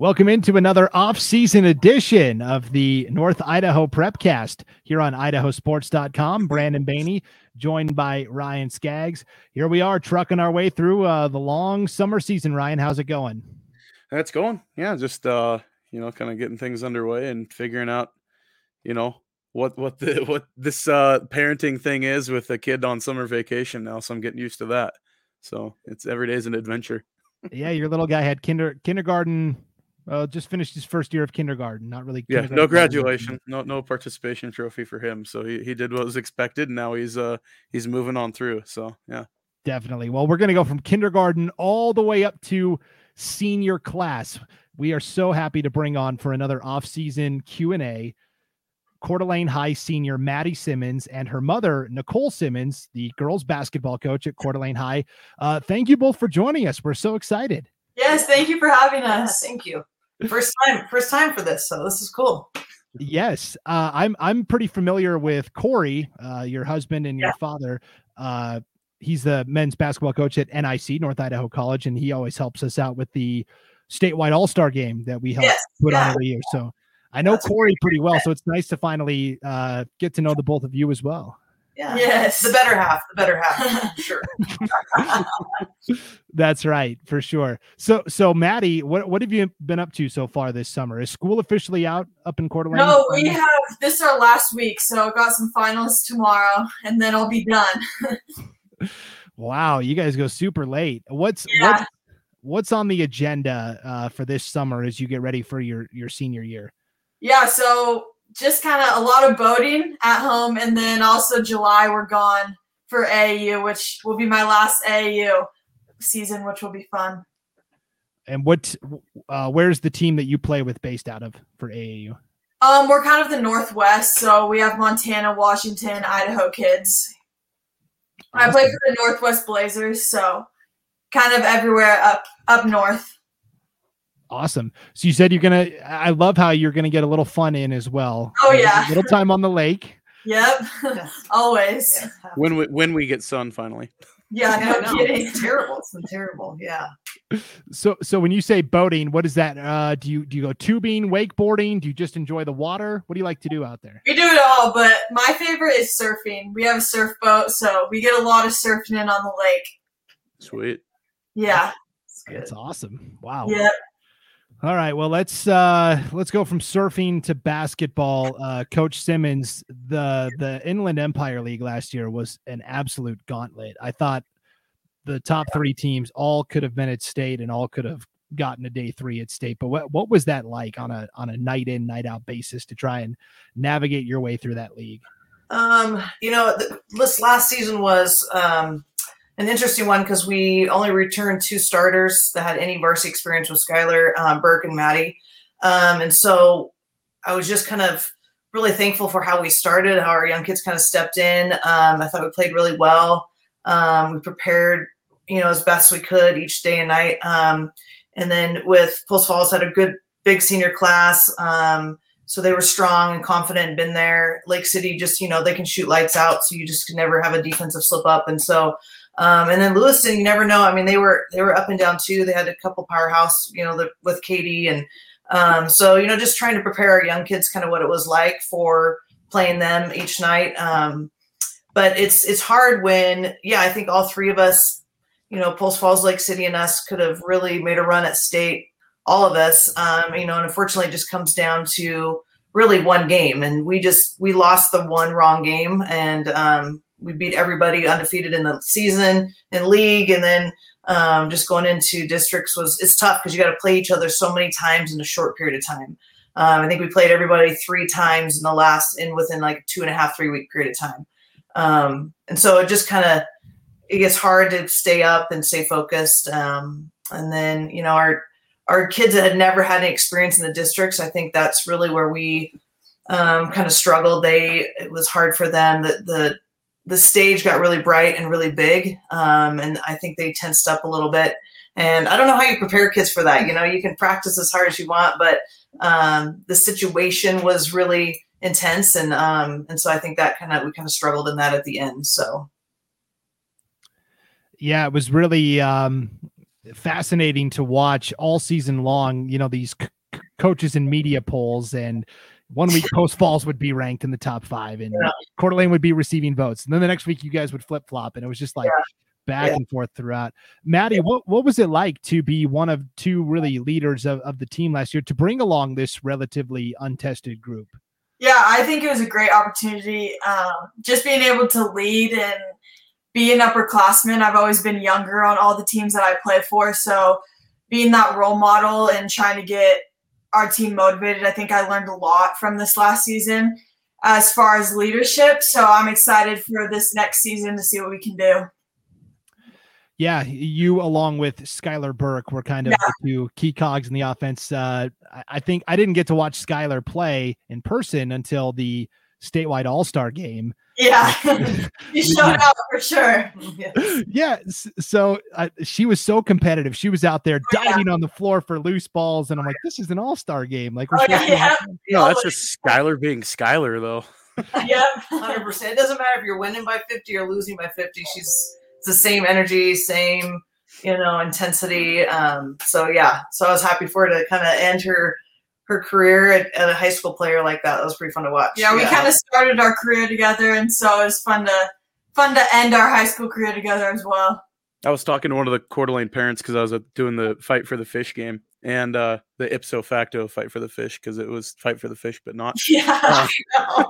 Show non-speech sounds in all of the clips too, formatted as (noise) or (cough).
Welcome into another off-season edition of the North Idaho Prepcast here on idahosports.com. Brandon Baney, joined by Ryan Scaggs. Here we are trucking our way through uh, the long summer season. Ryan, how's it going? That's going. Yeah, just uh, you know, kind of getting things underway and figuring out, you know, what what the (laughs) what this uh parenting thing is with a kid on summer vacation now. So I'm getting used to that. So it's every day is an adventure. yeah, your little guy had kinder kindergarten uh, just finished his first year of kindergarten. Not really. Yeah, no graduation, no no participation trophy for him. So he, he did what was expected. And now he's uh he's moving on through. So yeah, definitely. Well, we're gonna go from kindergarten all the way up to senior class. We are so happy to bring on for another off-season Q and A. Coeur d'Alene High senior Madi Symons and her mother Nicole Symons, the girls basketball coach at Coeur d'Alene High. Uh, thank you both for joining us. We're so excited. Yes, thank you for having us. Thank you. First time, first time for this, so this is cool. Yes, uh, I'm I'm pretty familiar with Corey, uh, your husband and your yeah. father. Uh, he's the men's basketball coach at NIC North Idaho College, and he always helps us out with the statewide All Star game that we help yes, put yeah. on every year. So I know That's Corey pretty well, so it's nice to finally uh, get to know the both of you as well. Yeah. Yes. The better half. The better half. (laughs) sure. (laughs) That's right, for sure. So, so Madi, what what have you been up to so far this summer? Is school officially out up in Coeur d'Alene? No, we have this is our last week, so I've got some finals tomorrow, and then I'll be done. (laughs) wow, you guys go super late. What's yeah. what's what's on the agenda uh, for this summer as you get ready for your your senior year? Yeah, so just kind of a lot of boating at home, and then also July we're gone for AAU, which will be my last AAU season, which will be fun. And what, uh, where's the team that you play with based out of for AAU? Um, we're kind of the Northwest, so we have Montana, Washington, Idaho kids. Awesome. I play for the Northwest Blazers, so kind of everywhere up up north. Awesome. So you said you're gonna. I love how you're gonna get a little fun in as well. Oh yeah, a little time on the lake. Yep, (laughs) always. When we when we get sun finally. Yeah, no, no kidding. It's (laughs) terrible. It's been terrible. Yeah. So so when you say boating, what is that? Uh, do you do you go tubing, wakeboarding? Do you just enjoy the water? What do you like to do out there? We do it all, but my favorite is surfing. We have a surf boat, so we get a lot of surfing in on the lake. Sweet. Yeah. That's good. That's awesome. Wow. Yep. All right, well let's uh let's go from surfing to basketball. Uh Coach Symons, the the Inland Empire League last year was an absolute gauntlet. I thought the top 3 teams all could have been at state and all could have gotten a day 3 at state. But what what was that like on a on a night in night out basis to try and navigate your way through that league? Um, you know, this last season was um an interesting one because we only returned two starters that had any varsity experience with Skylar um, Burke and Madi. Um, and so I was just kind of really thankful for how we started, how our young kids kind of stepped in. Um, I thought we played really well. Um, we prepared, you know, as best we could each day and night. Um, and then with Post Falls had a good big senior class. Um, so they were strong and confident been there. Lake City just, you know, they can shoot lights out. So you just can never have a defensive slip up. And so um, and then Lewiston, you never know. I mean, they were they were up and down too. They had a couple powerhouse, you know, the, with Katie, and um, so you know, just trying to prepare our young kids, kind of what it was like for playing them each night. Um, but it's it's hard when, yeah, I think all three of us, you know, Post Falls, Lake City, and us could have really made a run at state. All of us, um, you know, and unfortunately, it just comes down to really one game, and we just we lost the one wrong game, and um, we beat everybody undefeated in the season in league, and then um, just going into districts was it's tough because you got to play each other so many times in a short period of time. Um, I think we played everybody three times in the last in within like two and a half three week period of time, um, and so it just kind of it gets hard to stay up and stay focused. Um, and then you know our our kids that had never had any experience in the districts, I think that's really where we um, kind of struggled. They it was hard for them that the the stage got really bright and really big, um, and I think they tensed up a little bit. And I don't know how you prepare kids for that. You know, you can practice as hard as you want, but um, the situation was really intense, and um, and so I think that kind of we kind of struggled in that at the end. So yeah, it was really um, fascinating to watch all season long. You know these c- coaches and media polls, and one week Post Falls would be ranked in the top five, and Yeah. Coeur d'Alene would be receiving votes, and then the next week you guys would flip flop, and it was just like. Yeah. Back Yeah. and forth throughout. Madi, what, what was it like to be one of two really leaders of, of the team last year to bring along this relatively untested group? Yeah, I think it was a great opportunity. Um, just being able to lead and be an upperclassman. I've always been younger on all the teams that I play for. So being that role model and trying to get our team motivated, I think I learned a lot from this last season as far as leadership. So I'm excited for this next season to see what we can do. Yeah, you along with Skylar Burke were kind of the two key cogs in the offense. Uh, I- I think I didn't get to watch Skylar play in person until the statewide All Star game. Yeah, (laughs) (laughs) you showed up for sure. (laughs) Yeah. yeah, so uh, she was so competitive. She was out there Oh, yeah. diving on the floor for loose balls, and I'm like, this is an All Star game. Like, we're Oh, yeah, to yeah. No, that's just Skylar being Skylar, though. Yep. Hundred percent. It doesn't matter if you're winning by fifty or losing by fifty. She's it's the same energy, same you know intensity. Um, so yeah, so I was happy for her to kind of end her her career at, at a high school player like that. That was pretty fun to watch. Yeah, we kind of started our career together, and so it was fun to fun to end our high school career together as well. I was talking to one of the Coeur d'Alene parents because I was uh, doing the fight for the fish game and uh, the ipso facto fight for the fish because it was fight for the fish, but not. (laughs) Yeah. (laughs)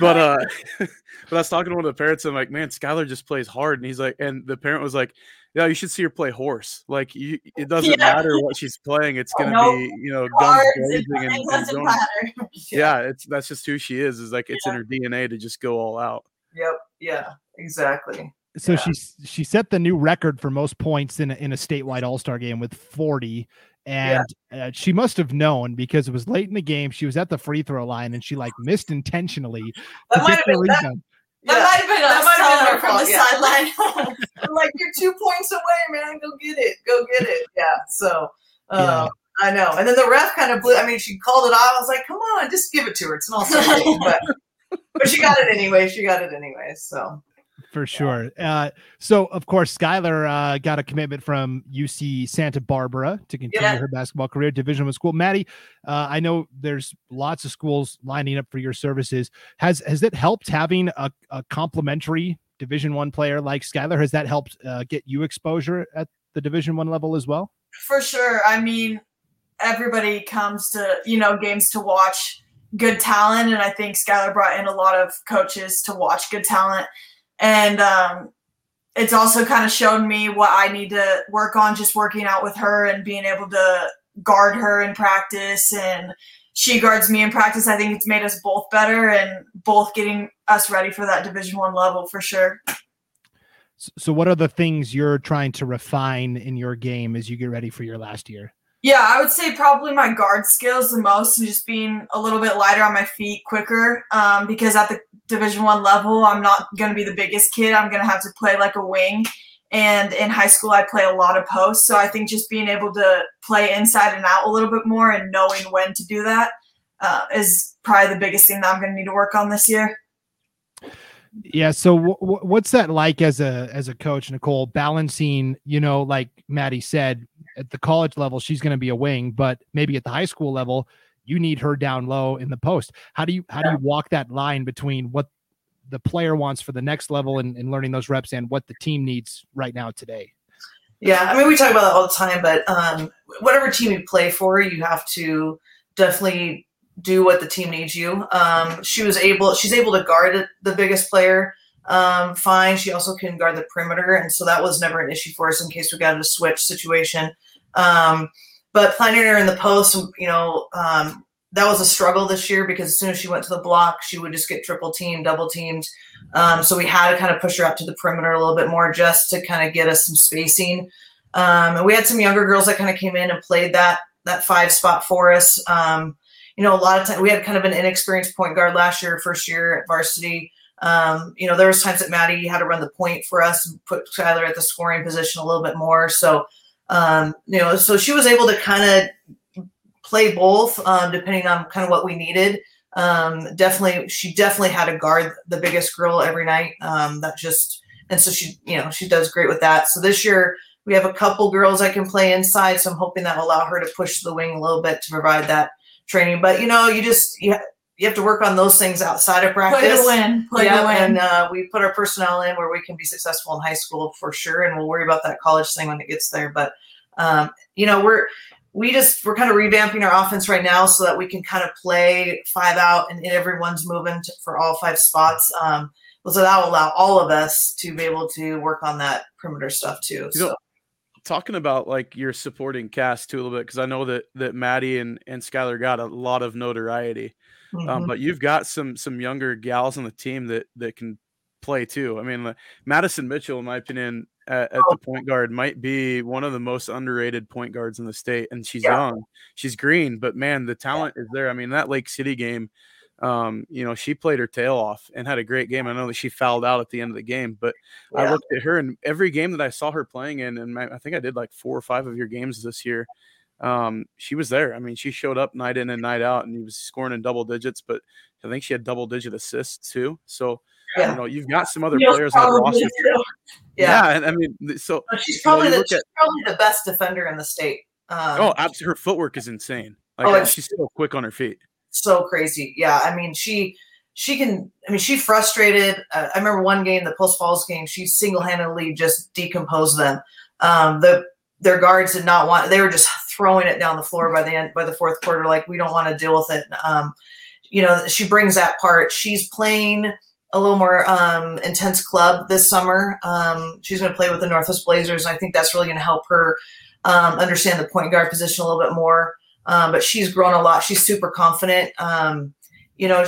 But uh, (laughs) but I was talking to one of the parents. And I'm like, man, Skylar just plays hard, and he's like, and the parent was like, yeah, you should see her play horse. Like, you, it (laughs) doesn't Yeah. matter what she's playing; it's gonna Nope. be, you know, guns blazing and, it and going- matter. (laughs) yeah, it's that's just who she is. Is like it's in her DNA to just go all out. Yep. Yeah. Exactly. so Yeah. she she set the new record for most points in a, in a statewide All Star game with 40. And uh, she must have known because it was late in the game. She was at the free throw line and she like missed intentionally. That might have been that, rebound. That yeah. might have been That us might have been our from fault, the yeah. sideline. (laughs) I'm like you're two points away, man. Go get it. Go get it. Yeah. So. Um, Yeah. I know. And then the ref kind of blew. I mean, she called it off. I was like, "Come on, just give it to her. It's an all-star game." But, but she got it anyway. She got it anyway. So for sure. Uh, so of course, Skylar uh, got a commitment from UC Santa Barbara to continue Yeah. her basketball career, Division One school. Maddie, uh, I know there's lots of schools lining up for your services. Has has it helped having a, a complementary Division One player like Skylar? Has that helped uh, get you exposure at the Division One level as well? For sure. I mean, everybody comes to, you know, games to watch good talent. And I think Skylar brought in a lot of coaches to watch good talent. And um, it's also kind of shown me what I need to work on just working out with her and being able to guard her in practice. And she guards me in practice. I think it's made us both better and both getting us ready for that Division One level for sure. So, what are the things you're trying to refine in your game as you get ready for your last year? Yeah, I would say probably my guard skills the most, and just being a little bit lighter on my feet, quicker. Um, because at the Division One level, I'm not going to be the biggest kid. I'm going to have to play like a wing, and in high school, I play a lot of posts. So I think just being able to play inside and out a little bit more, and knowing when to do that, uh, is probably the biggest thing that I'm going to need to work on this year. Yeah. So w- w- what's that like as a as a coach, Nicole, balancing, you know, like Madi said, at the college level, she's going to be a wing, but maybe at the high school level, you need her down low in the post. How do you how do you walk that line between what the player wants for the next level and, and learning those reps and what the team needs right now today? Yeah, I mean, we talk about that all the time, but um, whatever team you play for, you have to definitely do what the team needs you. Um, she was able, she's able to guard the- the biggest player um, fine. She also can guard the perimeter, and so that was never an issue for us in case we got a switch situation. Um, but planting her in the post, you know, um, that was a struggle this year because as soon as she went to the block, she would just get triple teamed, double teamed. Um, so we had to kind of push her out to the perimeter a little bit more just to kind of get us some spacing. Um, and we had some younger girls that kind of came in and played that that five spot for us. Um, you know, a lot of times we had kind of an inexperienced point guard last year, first year at varsity. Um, you know, there was times that Madi had to run the point for us and put Skylar at the scoring position a little bit more. So, um, you know, so she was able to kind of play both um, depending on kind of what we needed. Um, definitely, she definitely had to guard the biggest girl every night. Um, that just, and so she, you know, she does great with that. So this year We have a couple girls that can play inside, so I'm hoping that will allow her to push the wing a little bit to provide that training. But you know, you just you, you have to work on those things outside of practice. Play to win. Play yeah, to win. and uh, we put our personnel in where we can be successful in high school for sure, and we'll worry about that college thing when it gets there. But um, you know, we're we just we're kind of revamping our offense right now so that we can kind of play five out and everyone's moving to, for all five spots. Um, so that will allow all of us to be able to work on that perimeter stuff too. You So know, talking about like your supporting cast too a little bit because I know that that Madi and and Skylar got a lot of notoriety, um, mhm. but you've got some some younger gals on the team that that can play too. I mean, Madison Mitchell, in my opinion, at, at the point guard might be one of the most underrated point guards in the state, and she's Yeah. young, she's green, but man, the talent is there. I mean, that Lake City game. Um, you know, she played her tail off and had a great game. I know that she fouled out at the end of the game, but I looked at her and every game that I saw her playing in, and my, I think I did like four or five of your games this year. Um, she was there. I mean, she showed up night in and night out, and he was scoring in double digits. But I think she had double digit assists too. So Yeah. you know, you've got some other You know, players (laughs) on the roster. Yeah. Yeah, and I mean, so But she's you know, probably you the she's at- probably the best defender in the state. Um, oh, absolutely, her footwork is insane. Like Oh, she's so quick on her feet. so crazy. Yeah, I mean, she she can. I mean, she frustrated. Uh, I remember one game, the Post Falls game. She single handedly just decomposed them. Um, the their guards did not want. They were just throwing it down the floor by the end by the fourth quarter. Like we don't want to deal with it. Um, you know, she brings that part. She's playing a little more um, intense club this summer. Um, she's going to play with the Northwest Blazers, and I think that's really going to help her um, understand the point guard position a little bit more. Um, but she's grown a lot. She's super confident. Um, you know,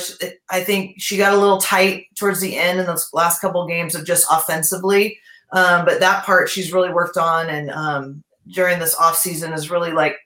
I think she got a little tight towards the end in those last couple of games of just offensively. Um, but that part she's really worked on, and um, during this off season is really like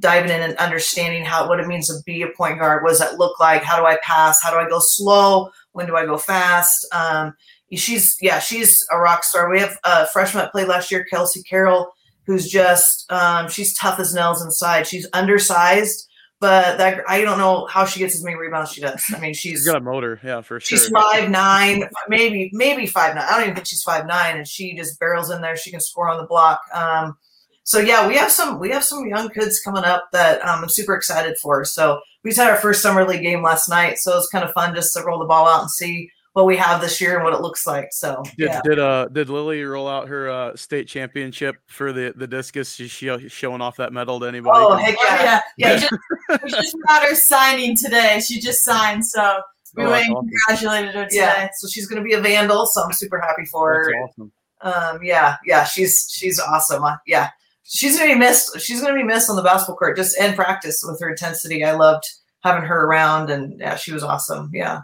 diving in and understanding how what it means to be a point guard. What does that look like? How do I pass? How do I go slow? When do I go fast? Um, she's yeah, she's a rock star. We have a freshman that played last year, Kelsey Carroll who's just um, she's tough as nails inside. She's undersized, but that I don't know how she gets as many rebounds she does. I mean, she's She's got a motor, yeah, for sure. she's five nine, maybe maybe five nine. I don't even think she's five nine, and she just barrels in there. She can score on the block. Um, so yeah, we have some we have some young kids coming up that um, I'm super excited for. So we just had our first summer league game last night, so it's kind of fun just to roll the ball out and see what we have this year and what it looks like. So Did yeah. did uh did Lily roll out her uh state championship for the the discus? Is she uh, showing off that medal to anybody? Oh heck yeah! yeah. Yeah. We just, (laughs) just got her signing today. She just signed, so we Oh, went awesome. congratulated her today. Yeah, so she's going to be a vandal, so I'm super happy for her. Awesome. Um, yeah, yeah, she's she's awesome. Uh, yeah, she's gonna be missed. She's gonna be missed on the basketball court, just in practice with her intensity. I loved having her around, and yeah, she was awesome. Yeah.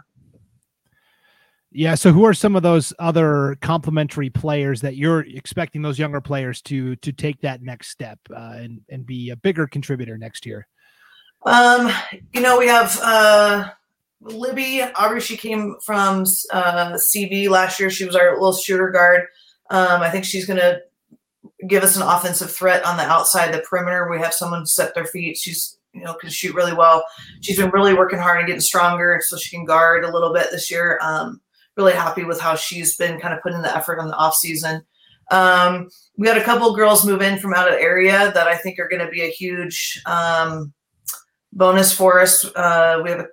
Yeah. So who are some of those other complementary players that you're expecting those younger players to to take that next step uh, and and be a bigger contributor next year? Um, you know, we have uh, Libby. Obviously, she came from uh, CV last year. She was our little shooter guard. Um, I think she's going to give us an offensive threat on the outside, the perimeter. We have someone set their feet. She's you know can shoot really well. She's been really working hard and getting stronger, so she can guard a little bit this year. Um, really happy with how she's been kind of putting the effort on the off season. Um, we had a couple girls move in from out of area that I think are going to be a huge um, bonus for us. Uh, we have a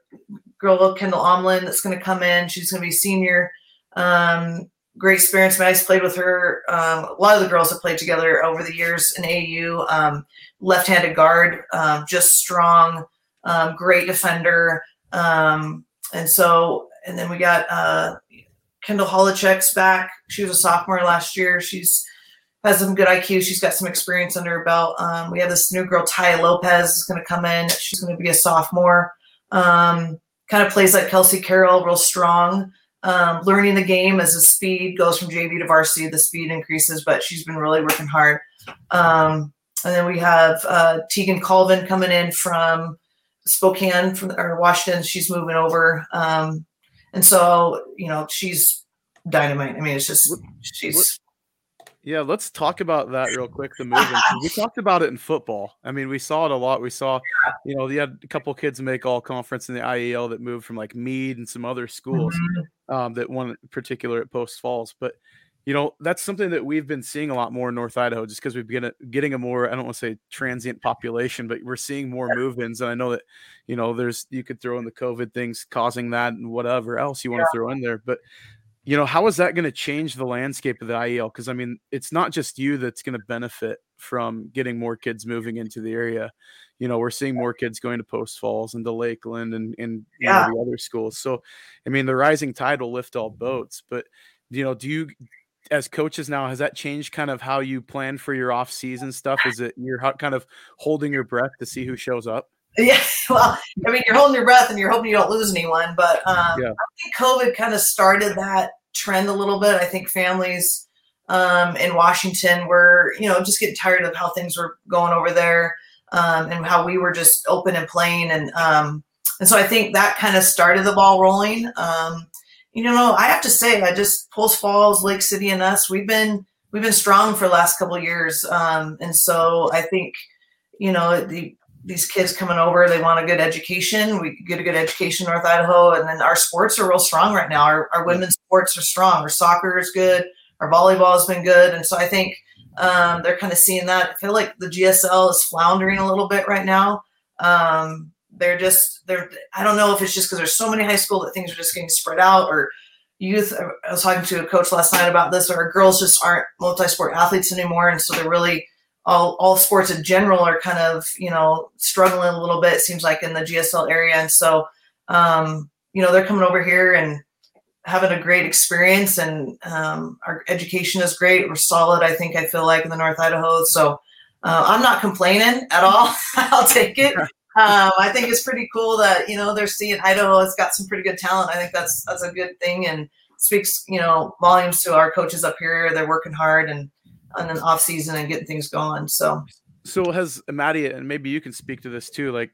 girl, Kendall Omlin, that's going to come in. She's going to be senior. Um, great experience. Madi's played with her. Um, a lot of the girls have played together over the years in AAU. Um, left-handed guard, um, just strong, um, great defender. Um, and so, and then we got uh, Kendall Holochek's back. She was a sophomore last year. She's has some good IQ. She's got some experience under her belt. Um, we have this new girl, Taya Lopez, is going to come in. She's going to be a sophomore. Kind of plays like Kelsey Carroll, real strong. Um, learning the game as the speed goes from JV to varsity, the speed increases, but she's been really working hard. Um, and then we have uh, Tegan Colvin coming in from Spokane, from or Washington. She's moving over, um, and so you know she's dynamite. I mean, it's just she's Yeah, let's talk about that real quick. The movement. 'cause we talked about it in football. I mean, we saw it a lot. We saw, you know, you had a couple kids make all conference in the IEL that moved from like Mead and some other schools Mm-hmm. Um, that one particular at Post Falls. But you know, that's something that we've been seeing a lot more in North Idaho just because we've been getting a more, I don't want to say transient population, but we're seeing more move ins. And I know that, you know, there's, you could throw in the COVID things causing that and whatever else you want to throw in there. But, you know, how is that going to change the landscape of the IEL? Because I mean, it's not just you that's going to benefit from getting more kids moving into the area. You know, we're seeing more kids going to Post Falls and to Lakeland and, and yeah. know, the other schools. So, I mean, the rising tide will lift all boats. But, you know, do you as coaches now has that changed kind of how you plan for your off season stuff is it you're kind of holding your breath to see who shows up yeah (laughs) well i mean you're holding your breath and you're hoping you don't lose anyone but um, yeah. i think covid kind of started that trend a little bit i think families um, in washington we were you know just getting tired of how things were going over there um, and how we were just open and playing and um, and so i think that kind of started the ball rolling um, you know, I have to say, I just Post Falls, Lake City, and us, we've been we've been strong for the last couple of years, um, and so I think, you know, the these kids coming over, they want a good education. We get a good education in North Idaho, and then our sports are real strong right now. Our, our women's sports are strong. Our soccer is good. Our volleyball has been good, and so I think um, they're kind of seeing that. I feel like the GSL is floundering a little bit right now. Um, they're just they're i don't know if it's just because there's so many high school that things are just getting spread out or youth i was talking to a coach last night about this or girls just aren't multi-sport athletes anymore and so they're really all, all sports in general are kind of you know struggling a little bit it seems like in the gsl area and so um, you know they're coming over here and having a great experience and um, our education is great we're solid i think i feel like in the north idaho so uh, i'm not complaining at all (laughs) i'll take it um, I think it's pretty cool that you know they're seeing Idaho has got some pretty good talent. I think that's that's a good thing and speaks you know volumes to our coaches up here. They're working hard and on an off season and getting things going. So. So has Maddie, and maybe you can speak to this too. Like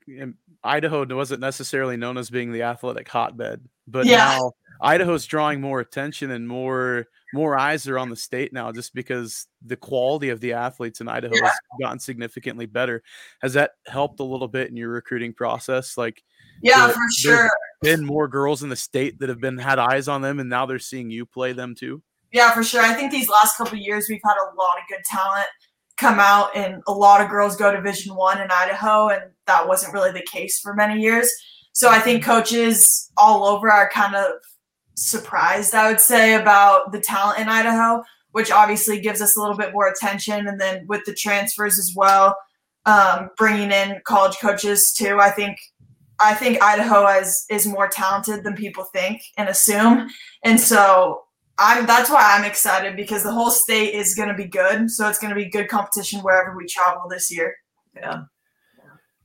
Idaho wasn't necessarily known as being the athletic hotbed, but yeah. now Idaho's drawing more attention and more more eyes are on the state now just because the quality of the athletes in Idaho yeah. has gotten significantly better. Has that helped a little bit in your recruiting process? Like, yeah, for sure. Been more girls in the state that have been had eyes on them, and now they're seeing you play them too. Yeah, for sure. I think these last couple years we've had a lot of good talent come out, and a lot of girls go to Division One in Idaho, and that wasn't really the case for many years. So I think coaches all over are kind of surprised, I would say, about the talent in Idaho, which obviously gives us a little bit more attention. And then with the transfers as well, um, bringing in college coaches too, I think. I think Idaho is is more talented than people think and assume, and so I'm. That's why I'm excited because the whole state is going to be good. So it's going to be good competition wherever we travel this year. Yeah.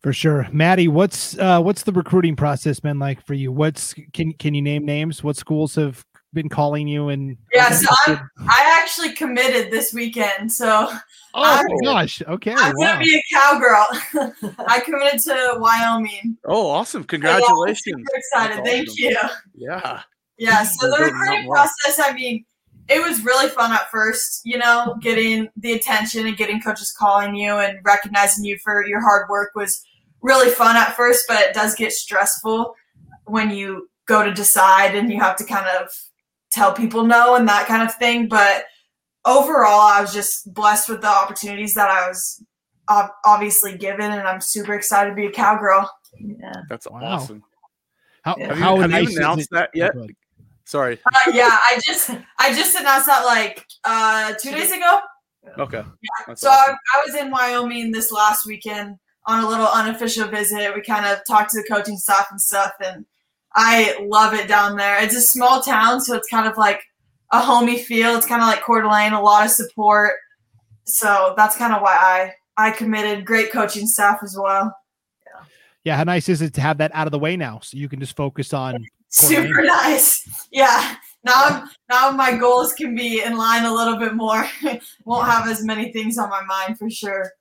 For sure, Madi. What's uh, what's the recruiting process been like for you? What's can can you name names? What schools have been calling you? And yeah, so I'm, I actually committed this weekend. So oh I'm, my gosh, okay, I'm wow. gonna be a cowgirl. (laughs) I committed to Wyoming. Oh, awesome! Congratulations! Yeah, super excited. Thank you. Yeah. Yeah. So the recruiting process. I mean, it was really fun at first, you know, getting the attention and getting coaches calling you and recognizing you for your hard work was really fun at first, but it does get stressful when you go to decide and you have to kind of tell people no and that kind of thing. But overall, I was just blessed with the opportunities that I was obviously given, and I'm super excited to be a cowgirl. Yeah, that's awesome. Wow. How, yeah. have you, have nice you announced that yet? Sorry. Uh, yeah, I just I just announced that like uh, two days ago. Okay. Yeah. So awesome. I, I was in Wyoming this last weekend on a little unofficial visit. We kind of talked to the coaching staff and stuff, and I love it down there. It's a small town, so it's kind of like a homey feel. It's kind of like Coeur d'Alene, a lot of support. So that's kind of why I I committed. Great coaching staff as well. Yeah. Yeah. How nice is it to have that out of the way now, so you can just focus on super nice. Yeah. Now, now my goals can be in line a little bit more. (laughs) Won't have as many things on my mind for sure.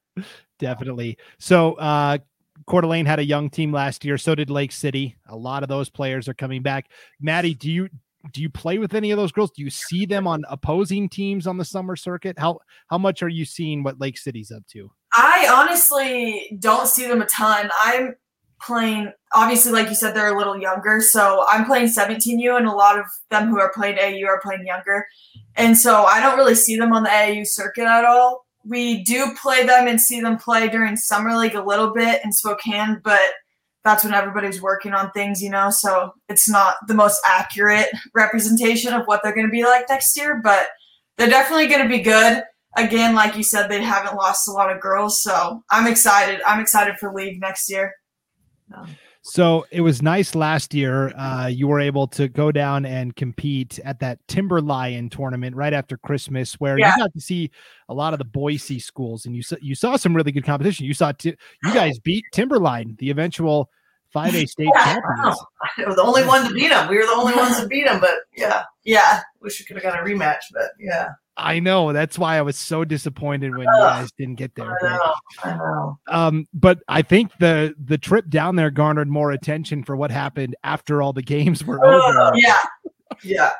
Definitely. So, uh, Coeur d'Alene had a young team last year. So did Lake City. A lot of those players are coming back. Madi, do you do you play with any of those girls? Do you see them on opposing teams on the summer circuit? How how much are you seeing what Lake City's up to? I honestly don't see them a ton. I'm playing obviously, like you said, they're a little younger. So I'm playing 17U, and a lot of them who are playing AAU are playing younger. And so I don't really see them on the AAU circuit at all. We do play them and see them play during summer league a little bit in Spokane, but that's when everybody's working on things, you know. So it's not the most accurate representation of what they're going to be like next year, but they're definitely going to be good. Again, like you said, they haven't lost a lot of girls, so I'm excited. I'm excited for league next year. So it was nice last year. Uh, you were able to go down and compete at that Timberline tournament right after Christmas, where Yeah. you got to see a lot of the Boise schools, and you saw you saw some really good competition. You saw t- you guys (gasps) beat Timberline, the eventual five A (laughs) state Yeah, champions. (laughs) I was the only one to beat them. We were the only ones to beat them, but yeah, Yeah, wish we could have got a rematch. But yeah, I know that's why I was so disappointed when you guys didn't get there. I but- know, I know. Um, but I think the the trip down there garnered more attention for what happened after all the games were over. yeah. Yeah,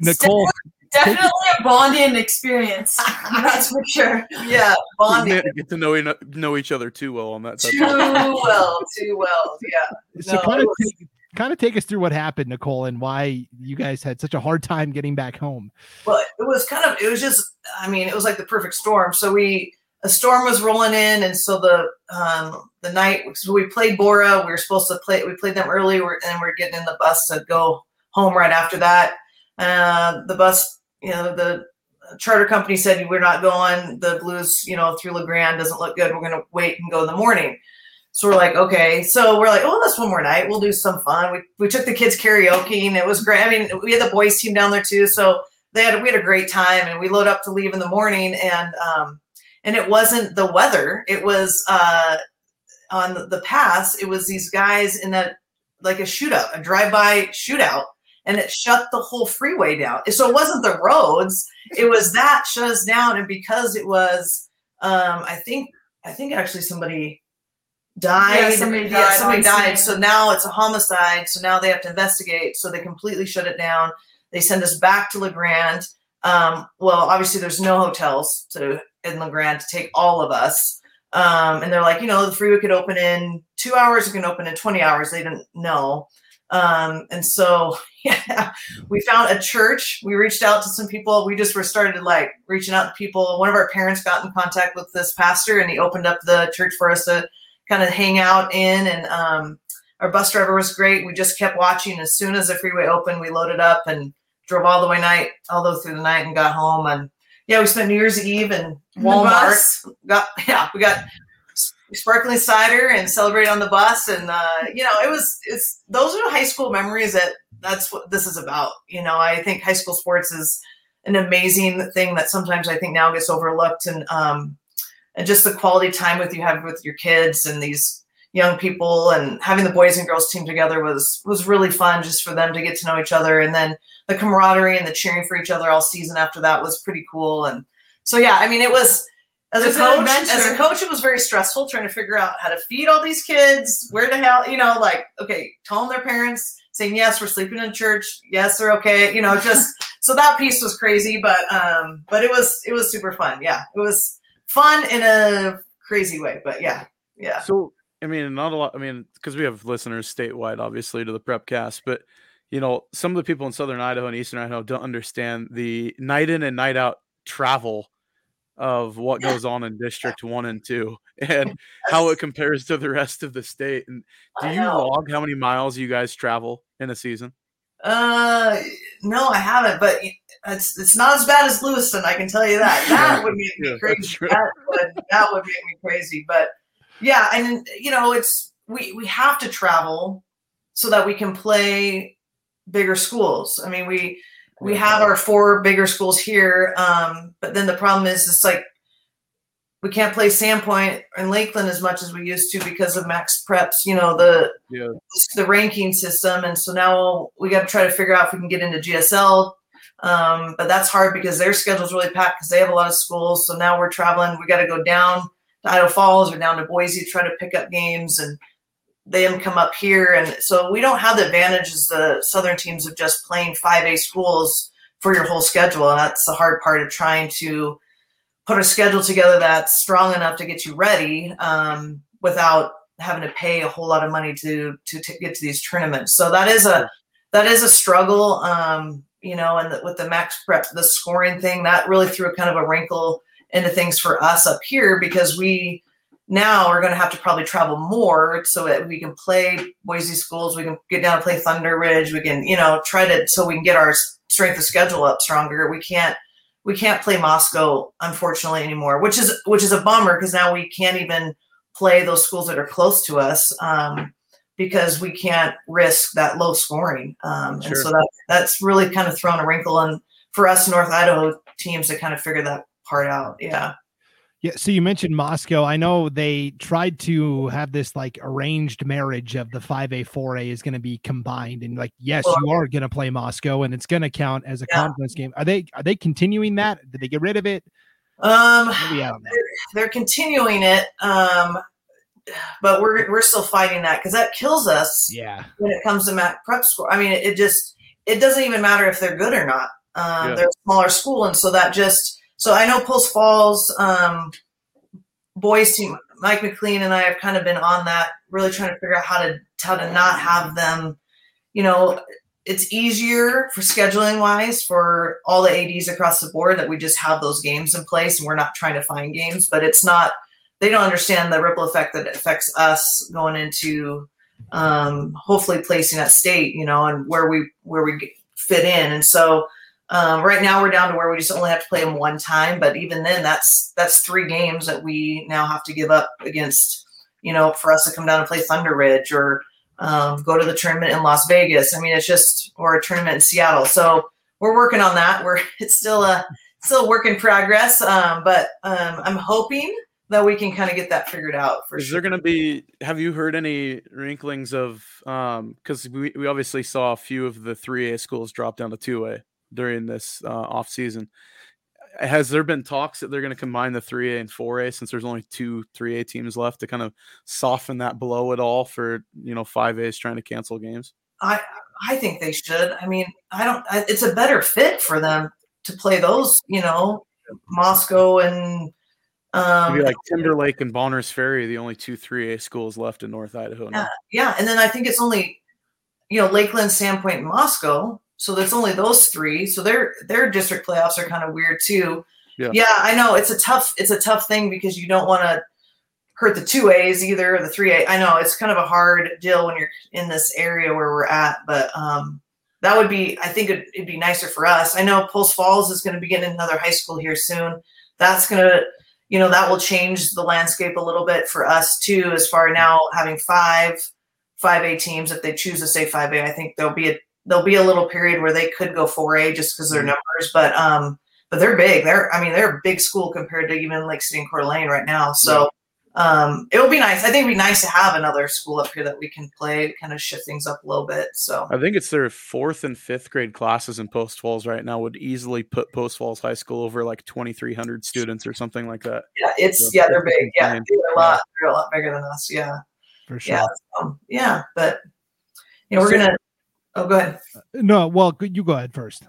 Nicole, Definitely a bonding experience. That's for sure. yeah, bonding Get get to know know each other too well on that. too well, too well. Yeah, so No, kind of was- take, kind of take us through what happened, Nicole, and why you guys had such a hard time getting back home. Well, it was kind of it was just i mean it was like the perfect storm. So we a storm was rolling in and so the um the night so we played Borah. We were supposed to play we played them early. And we're getting in the bus to go home right after that. Uh the bus you know the charter company said we're not going. The blues you know through La Grande doesn't look good. We're going to wait and go in the morning so we're like okay. So we're like oh that's one more night. We'll do some fun. We, we took the kids karaoke and it was great. I mean we had the boys team down there too. So they had we had a great time and we load up to leave in the morning and um and it wasn't the weather. It was uh on the, pass it was these guys in that like a shootout a drive-by shootout and it shut the whole freeway down. So it wasn't the roads. It was that shut us down and because it was um i think i think actually somebody died. Somebody Yeah, somebody died. So now it's a homicide. So now they have to investigate. So they completely shut it down. They send us back to La Grande. Um, well obviously there's no hotels to in La Grande to take all of us. Um, and they're like you know the freeway could open in two hours it can open in 20 hours. They didn't know. Um, and so (laughs) yeah we found a church. We reached out to some people. We just were started like reaching out to people. One of our parents got in contact with this pastor and he opened up the church for us to kind of hang out in and um, our bus driver was great. We just kept watching. As soon as the freeway opened we loaded up and drove all the way night all the way through the night and got home. And yeah we spent new year's eve in walmart. got (laughs) yeah we got sparkling cider and celebrated on the bus. And uh, you know it was it's those are high school memories that that's what this is about you know? I think high school sports is an amazing thing that sometimes i think now gets overlooked. And um and just the quality time with you have with your kids and these young people and having the boys and girls team together was was really fun just for them to get to know each other. And then the camaraderie and the cheering for each other all season after that was pretty cool. And so yeah i mean it was as It's a coach as a coach it was very stressful trying to figure out how to feed all these kids where the hell you know like okay telling their parents saying yes we're sleeping in church. Yes they're okay you know just (laughs) so that piece was crazy but um but it was it was super fun. Yeah it was fun in a crazy way but yeah yeah So, I mean, not a lot. I mean, because we have listeners statewide, obviously, to the Prepcast, but you know, some of the people in Southern Idaho and Eastern Idaho don't understand the night in and night out travel of what goes on in District One and Two, (laughs) and how it compares to the rest of the state. And do you log how many miles you guys travel in a season? Uh, no, I haven't, but it's it's not as bad as Lewiston. I can tell you that. (laughs) That would make me that's crazy. That would that would make me crazy. But yeah, and you know, it's we we have to travel so that we can play bigger schools. I mean, we we have our four bigger schools here, um, but then the problem is it's like we can't play Sandpoint and Lakeland as much as we used to because of max preps. You know the Yeah. the ranking system, and so now we got to try to figure out if we can get into GSL. Um, but that's hard because their schedule's really packed because they have a lot of schools. So now we're traveling. We got to go down to Idaho Falls or down to Boise to try to pick up games, and they them come up here. And so we don't have the advantages the Southern teams of just playing five A schools for your whole schedule. And that's the hard part of trying to put a schedule together that's strong enough to get you ready um, without having to pay a whole lot of money to to, to get to these tournaments. So that is a that is a struggle. Um, you know, and the, with the max prep, the scoring thing that really threw kind of a wrinkle into things for us up here because we now are going to have to probably travel more so that we can play Boise schools. We can get down and play Thunder Ridge. We can, you know, try to so we can get our strength of schedule up stronger. We can't we can't play Moscow unfortunately anymore, which is which is a bummer because now we can't even play those schools that are close to us um, because we can't risk that low scoring. Um, sure. And so that that's really kind of thrown a wrinkle in for us North Idaho teams to kind of figure that part out. Yeah. Yeah, so you mentioned Moscow. I know they tried to have this like arranged marriage of the 5A 4A is going to be combined and like yes, well, you are going to play Moscow and it's going to count as a yeah. conference game. Are they are they continuing that? Did they get rid of it? Um they're, they're, continuing it um but we're we're still fighting that cuz that kills us. Yeah. When it comes to max prep score. I mean, it, it just it doesn't even matter if they're good or not. Um yeah. they're a smaller school and so that just so I know Post Falls um, boys team, Mike McLean and I have kind of been on that, really trying to figure out how to how to not have them. You know, it's easier for scheduling wise for all the ads across the board that we just have those games in place and we're not trying to find games. But it's not. They don't understand the ripple effect that affects us going into um, hopefully placing at state. You know, and where we where we fit in, and so um, right now we're down to where we just only have to play them one time, but even then, that's that's three games that we now have to give up against. You know, for us to come down and play Thunder Ridge or um, go to the tournament in Las Vegas. I mean, it's just or a tournament in Seattle. So we're working on that. We're (laughs) it's still a still a work in progress, um, but um, I'm hoping that we can kind of get that figured out. For is sure. there going to be? Have you heard any wrinklings of? Because um, we we obviously saw a few of the three A schools drop down to two A during this uh, off season. Has there been talks that they're going to combine the 3A and 4A since there's only two 3A teams left to kind of soften that blow at all for you know 5A's trying to cancel games? I I think they should. I mean, I don't. I, it's a better fit for them to play those. You know, Moscow and um, Maybe like Timberlake and Bonners Ferry, the only two 3A schools left in North Idaho. Now. Yeah, yeah, and then I think it's only you know Lakeland, Sandpoint, and Moscow so that's only those three. So their their district playoffs are kind of weird too. Yeah. yeah, I know it's a tough it's a tough thing because you don't want to hurt the two A's either or the three A. I know it's kind of a hard deal when you're in this area where we're at, but um, that would be I think it'd, it'd be nicer for us. I know Post Falls is going to be getting another high school here soon. That's going to you know that will change the landscape a little bit for us too as far now having five 5A teams if they choose to say 5A I think there'll be a there'll be a little period where they could go 4A just because their mm-hmm. numbers, but um, but they're big. They're I mean they're a big school compared to even Lake City and Coeur d'Alene right now. So um, it will be nice. I think it'd be nice to have another school up here that we can play, kind of shift things up a little bit. So I think it's their fourth and fifth grade classes in Post Falls right now would easily put Post Falls High School over like twenty three hundred students or something like that. Yeah, it's so yeah they're big. Yeah, they're a lot. They're a lot bigger than us. Yeah, for sure. Yeah, um, yeah, but you know we're gonna Oh, go ahead. No, well, you go ahead first.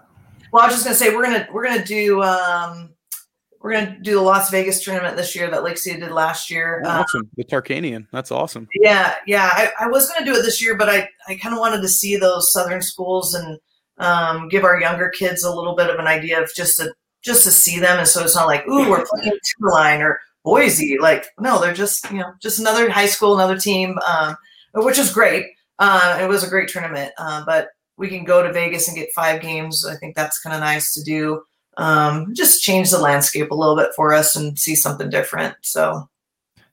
Well, I was just gonna say we're gonna we're gonna do um we're gonna do the Las Vegas tournament this year that Lake City did last year. Oh, awesome, um, the Tarkanian. That's awesome. Yeah, yeah. I, I was gonna do it this year, but I I kind of wanted to see those southern schools and um, give our younger kids a little bit of an idea of just to just to see them, and so it's not like ooh we're playing Timberline or Boise. Like no, they're just you know just another high school, another team, um, which is great. Uh, it was a great tournament, uh, but we can go to Vegas and get five games. I think that's kind of nice to do. Um, just change the landscape a little bit for us and see something different. So,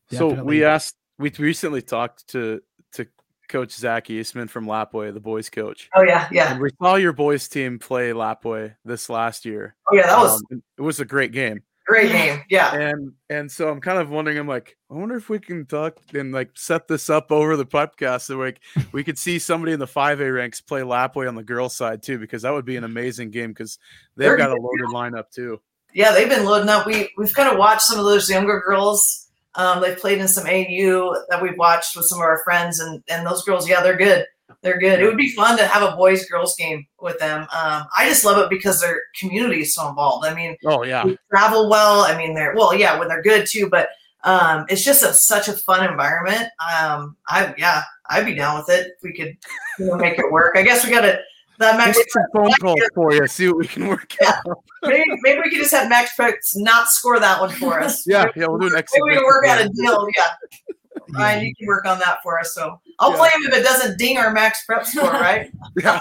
Definitely. so we asked. We recently talked to to Coach Zach Eastman from Lapwai, the boys coach. Oh yeah, yeah. And we saw your boys team play Lapwai this last year. Oh yeah, that was um, it was a great game. Great name. Yeah. And and so I'm kind of wondering, I'm like, I wonder if we can talk and like set this up over the podcast so like (laughs) we could see somebody in the 5A ranks play Lapwai on the girls side too, because that would be an amazing game because they've They're got a loaded lineup too. Yeah, they've been loading up. We we've kind of watched some of those younger girls. Um, they've played in some AAU that we've watched with some of our friends, and and those girls, yeah, they're good. They're good. It would be fun to have a boys girls game with them. Um, I just love it because their community is so involved. I mean, oh yeah, travel well. I mean, they're well, yeah, when they're good too. But um, it's just a, such a fun environment. Um, I yeah, I'd be down with it if we could you know, make it work. I guess we got to that Max. Some phone calls for you. See what we can work Yeah. out. Maybe, maybe we could just have MaxPreps not score that one for us. Yeah, yeah, we'll do an Maybe we can work out a deal. Yeah. Ryan, you can work on that for us. So I'll Yeah. play him if it doesn't ding our max prep score, (laughs) right? Yeah.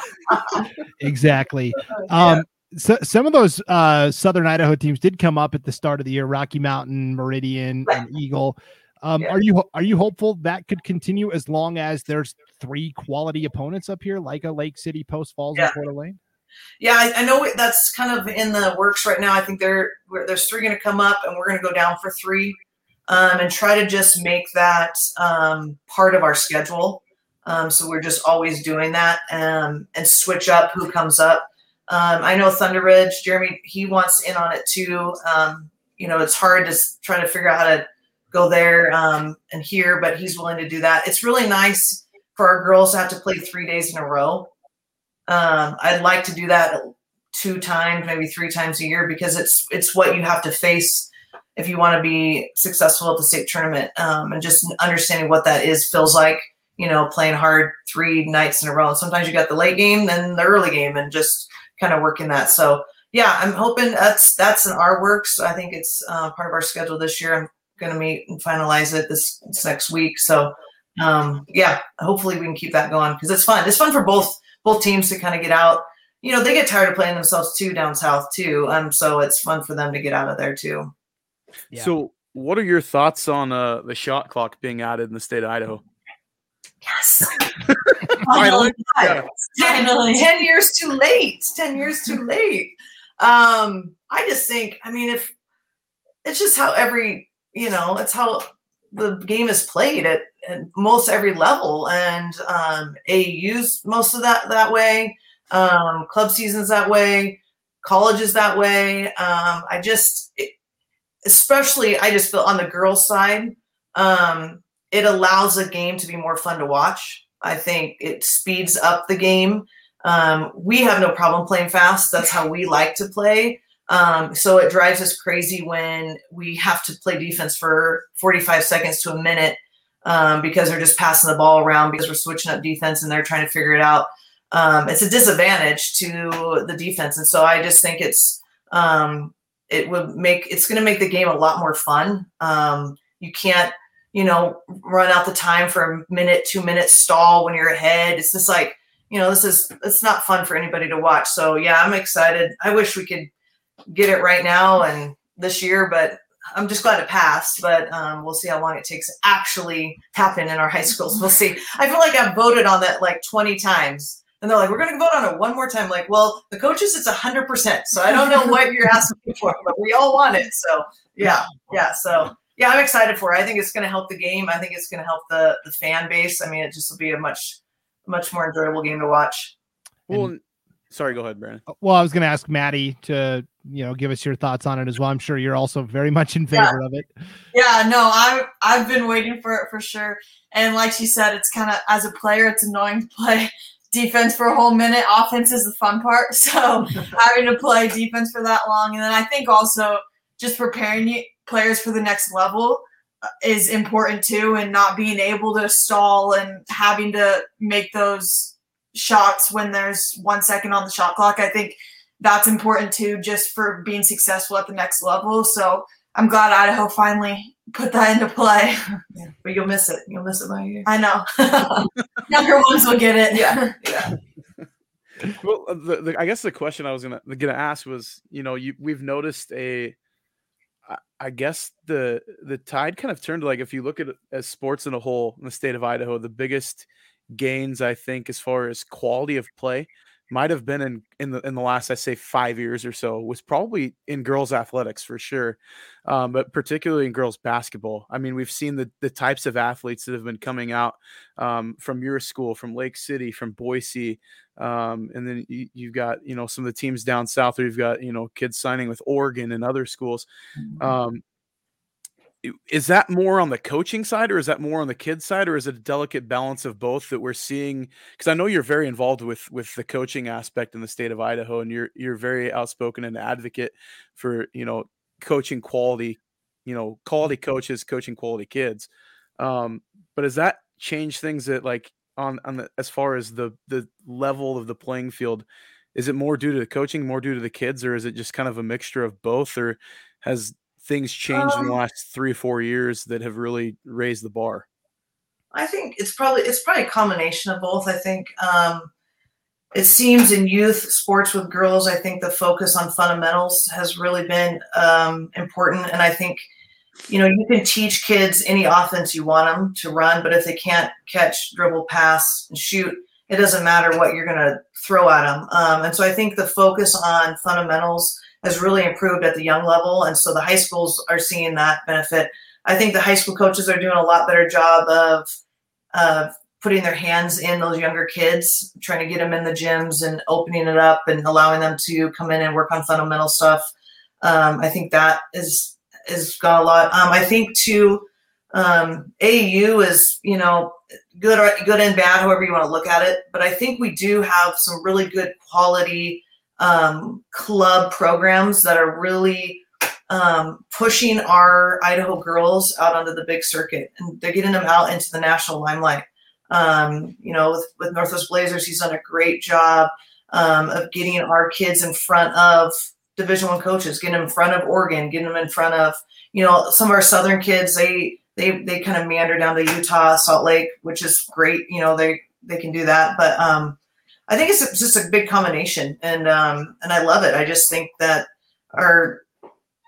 Exactly. (laughs) Yeah. Um, so, some of those uh, Southern Idaho teams did come up at the start of the year: Rocky Mountain, Meridian, and Eagle. Um, Yeah. Are you are you hopeful that could continue as long as there's three quality opponents up here, like a Lake City, Post Falls, Yeah. and Coeur d'Alene? Yeah, I, I know that's kind of in the works right now. I think there there's three going to come up, and we're going to go down for three, um, and try to just make that um, part of our schedule. Um, so we're just always doing that um, and switch up who comes up. Um, I know Thunder Ridge, Jeremy, he wants in on it too. Um, you know, it's hard to try to figure out how to go there and here, but he's willing to do that. It's really nice for our girls to have to play three days in a row. I'd like to do that two times, maybe three times a year, because it's it's what you have to face if you want to be successful at the state tournament. Um, and just understanding what that is feels like, you know, playing hard three nights in a row. And sometimes you got the late game, then the early game, and just kind of working that. So yeah, I'm hoping that's that's in our works. I think it's uh, part of our schedule this year. I'm going to meet and finalize it this, this next week. So um, yeah, hopefully we can keep that going because it's fun. It's fun for both both teams to kind of get out. You know, they get tired of playing themselves too down south too. Um, so it's fun for them to get out of there too. Yeah. So, what are your thoughts on uh, the shot clock being added in the state of Idaho? Yes. (laughs) Finally? Yeah. Ten, 10 years too late. 10 years too late. Um, I just think, I mean, if it's just how every, you know, it's how the game is played at, at most every level. And um, AAU's most of that that way. Um, club seasons that way. Colleges that way. Um, I just, it, especially, I just feel on the girls' side, um, it allows a game to be more fun to watch. I think it speeds up the game. Um, we have no problem playing fast. That's how we like to play. Um, so it drives us crazy when we have to play defense for 45 seconds to a minute um, because they're just passing the ball around because we're switching up defense and they're trying to figure it out. Um, it's a disadvantage to the defense, and so I just think it's um, it would make it's going to make the game a lot more fun. Um, you can't you know run out the time for a minute, two minutes stall when you're ahead. It's just like you know this is it's not fun for anybody to watch. So yeah, I'm excited. I wish we could get it right now and this year, but I'm just glad it passed. But um, we'll see how long it takes to actually happen in our high schools. We'll see. I feel like I've voted on that like 20 times. And they're like, we're going to vote on it one more time. Like, well, the coaches, it's 100%. So I don't know what you're asking (laughs) for, but we all want it. So, yeah, yeah. So, yeah, I'm excited for it. I think it's going to help the game. I think it's going to help the, the fan base. I mean, it just will be a much, much more enjoyable game to watch. Well, sorry, go ahead, Brandon. Uh, well, I was going to ask Madi to you know give us your thoughts on it as well. I'm sure you're also very much in Yeah. favor of it. Yeah, no, I've, I've been waiting for it for sure. And like she said, it's kind of as a player, it's annoying to play defense for a whole minute. Offense is the fun part. (laughs) So (laughs) having to play defense for that long, and then I think also just preparing you, players for the next level uh, is important too, and not being able to stall and having to make those shots when there's one second on the shot clock. I think that's important too, just for being successful at the next level. So I'm glad Idaho finally put that into play. Yeah. But you'll miss it. You'll miss it by you. I know. (laughs) Younger ones will get it. Yeah. (laughs) Yeah. Well, uh, the, the, I guess the question I was gonna gonna ask was, you know, you we've noticed a, I- I guess the the tide kind of turned. Like if you look at as sports in a whole in the state of Idaho, the biggest gains I think as far as quality of play might have been in in the in the last I say five years or so was probably in girls athletics for sure, um, but particularly in girls basketball. I mean, we've seen the the types of athletes that have been coming out um, from your school, from Lake City, from Boise, um, and then you, you've got you know some of the teams down south. Where you've got you know kids signing with Oregon and other schools. Is that more on the coaching side, or is that more on the kids side, or is it a delicate balance of both that we're seeing? Because I know you're very involved with with the coaching aspect in the state of Idaho, and you're you're very outspoken and advocate for you know coaching quality you know quality coaches coaching quality kids. Um, but has that changed things that like on on the as far as the the level of the playing field? Is it more due to the coaching, more due to the kids, or is it just kind of a mixture of both? Or has things changed um, in the um last three or four years that have really raised the bar? I think it's probably it's probably a combination of both. I think um, it seems in youth sports with girls, I think the focus on fundamentals has really been um, important, and I think you know you can teach kids any offense you want them to run, but if they can't catch, dribble, pass, and shoot, it doesn't matter what you're going to throw at them. Um, and so I think the focus on fundamentals has really improved at the young level, and so the high schools are seeing that benefit. I think the high school coaches are doing a lot better job of of putting their hands in those younger kids, trying to get them in the gyms and opening it up and allowing them to come in and work on fundamental stuff. Um, I think that is is got a lot. Um, I think too, um, AAU is you know good or good and bad, however you want to look at it. But I think we do have some really good quality um, club programs that are really um, pushing our Idaho girls out onto the big circuit, and they're getting them out into the national limelight. Um, you know, with, with, Northwest Blazers, he's done a great job um, of getting our kids in front of Division One coaches, getting them in front of Oregon, getting them in front of you know some of our Southern kids. They they they kind of meander down to Utah, Salt Lake, which is great. You know, they they can do that, but um, I think it's just a big combination, and um, and I love it. I just think that our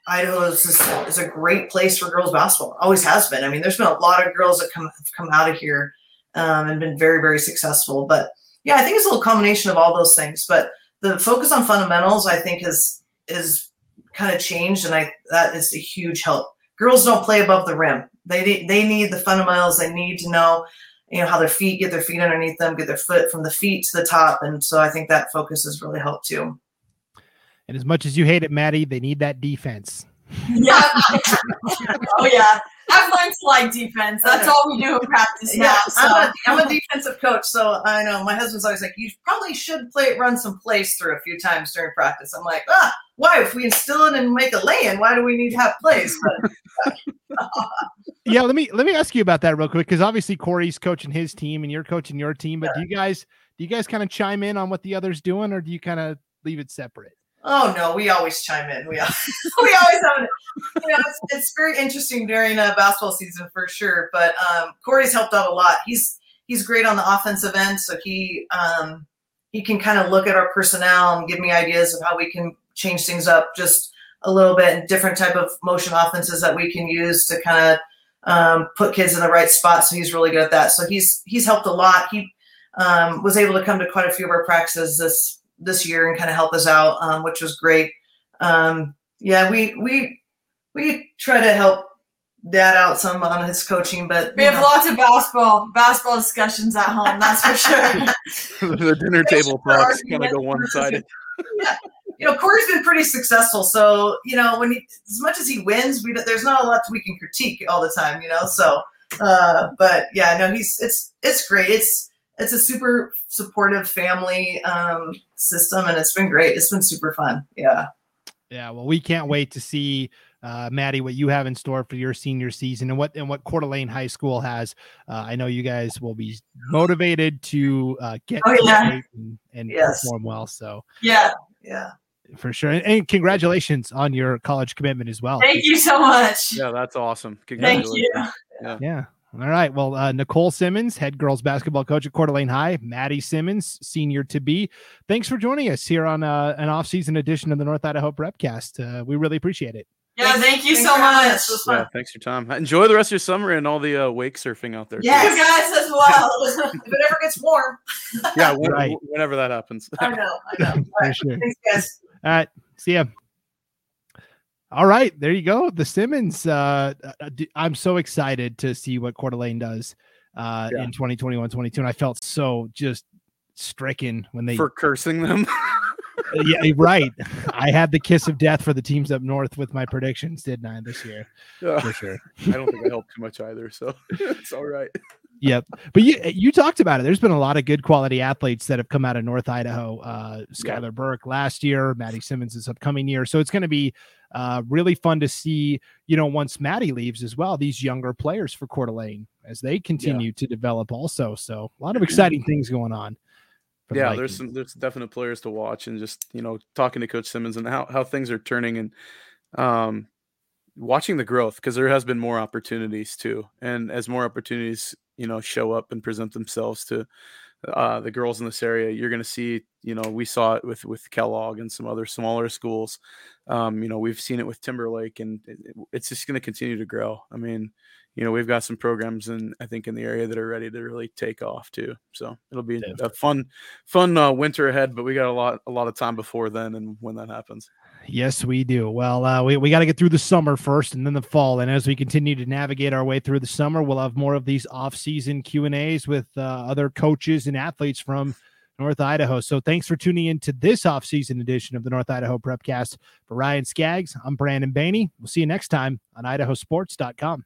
Idaho is, is a great place for girls basketball. Always has been. I mean, there's been a lot of girls that come have come out of here um, and been very very successful. But yeah, I think it's a little combination of all those things. But the focus on fundamentals, I think, has is kind of changed, and I that is a huge help. Girls don't play above the rim. They they need the fundamentals. They need to know you know how their feet get their feet underneath them, get their foot from the feet to the top, and so I think that focus has really helped too. And as much as you hate it, Madi, they need that defense. Yeah. oh yeah. I've learned to like defense. That's all we do in practice now. Yeah, so. I'm, a, I'm a defensive coach, so I know my husband's always like, "You probably should play it run some plays through a few times during practice." I'm like, "Ah, why? If we instill it and make a lay-in, why do we need have plays?" (laughs) Yeah, let me let me ask you about that real quick because obviously Corey's coaching his team and you're coaching your team, but yeah. do you guys do you guys kind of chime in on what the other's doing, or do you kind of leave it separate? Oh no, we always chime in. We (laughs) we always have it. You know, it's, it's very interesting during a basketball season for sure. But um, Corey's helped out a lot. He's he's great on the offensive end, so he um, he can kind of look at our personnel and give me ideas of how we can change things up just a little bit and different type of motion offenses that we can use to kind of um, put kids in the right spot. So he's really good at that. So he's he's helped a lot. He um, was able to come to quite a few of our practices this this year and kind of help us out, um, which was great. Um, yeah, we we we try to help dad out some on his coaching, but we have know. lots of basketball basketball discussions at home. That's for sure. (laughs) the dinner table talks kind of go one sided. (laughs) yeah. You know, Corey's been pretty successful, so you know when he, as much as he wins, we there's not a lot we can critique all the time. You know, so uh, but yeah, no, he's it's it's great. It's it's a super supportive family um, system, and it's been great. It's been super fun. Yeah. Yeah. Well, we can't wait to see uh, Madi, what you have in store for your senior season and what and what Coeur d'Alene High School has. Uh, I know you guys will be motivated to uh, get oh, yeah. and, and yes. perform well. So yeah, yeah, for sure. And, and, congratulations on your college commitment as well. Thank you so much. Yeah, that's awesome. Thank you. Yeah. yeah. All right. Well, uh, Nicole Symons, head girls basketball coach at Coeur d'Alene High, Madi Symons, senior to be. Thanks for joining us here on uh, an off-season edition of the North Idaho Prepcast. Uh, we really appreciate it. Yeah, thank you so much. Yeah, thanks for your time. Enjoy the rest of your summer and all the uh, wake surfing out there. Yeah, guys as well. (laughs) if it ever gets warm. yeah, (laughs) when, right. whenever that happens. I know. I know. (laughs) All right. Sure. Thanks, guys. All right. See ya. All right, there you go. The Symons. Uh, uh I'm so excited to see what Coeur d'Alene does uh, yeah. in 2021, 22. And I felt so just stricken when they for cursing them. (laughs) Uh, yeah, right. I had the kiss of death for the teams up north with my predictions, didn't I, this year? Yeah. For sure. I don't think I helped too much either, so (laughs) it's all right. Yep. But you you talked about it. There's been a lot of good quality athletes that have come out of North Idaho. Uh Skylar yeah. Burke last year, Madi Symons this upcoming year. So it's going to be uh, really fun to see, you know, once Madi leaves as well, these younger players for Coeur d'Alene as they continue yeah. to develop also. So a lot of exciting things going on. Yeah, the there's some there's definite players to watch and just, you know, talking to Coach Symons and how, how things are turning and um watching the growth because there has been more opportunities too. And as more opportunities, you know, show up and present themselves to uh, the girls in this area, you're going to see, you know, we saw it with with Kellogg and some other smaller schools. Um, you know, we've seen it with Timberlake, and it, it's just going to continue to grow. I mean, you know, we've got some programs and I think in the area that are ready to really take off too. So it'll be a fun, fun uh, winter ahead, but we got a lot a lot of time before then, and when that happens. Yes, we do. Well, uh, we, we got to get through the summer first and then the fall. And as we continue to navigate our way through the summer, we'll have more of these off-season Q&As with uh, other coaches and athletes from North Idaho. So thanks for tuning in to this off-season edition of the North Idaho Prepcast. For Ryan Scaggs, I'm Brandon Baney. We'll see you next time on idahosports.com.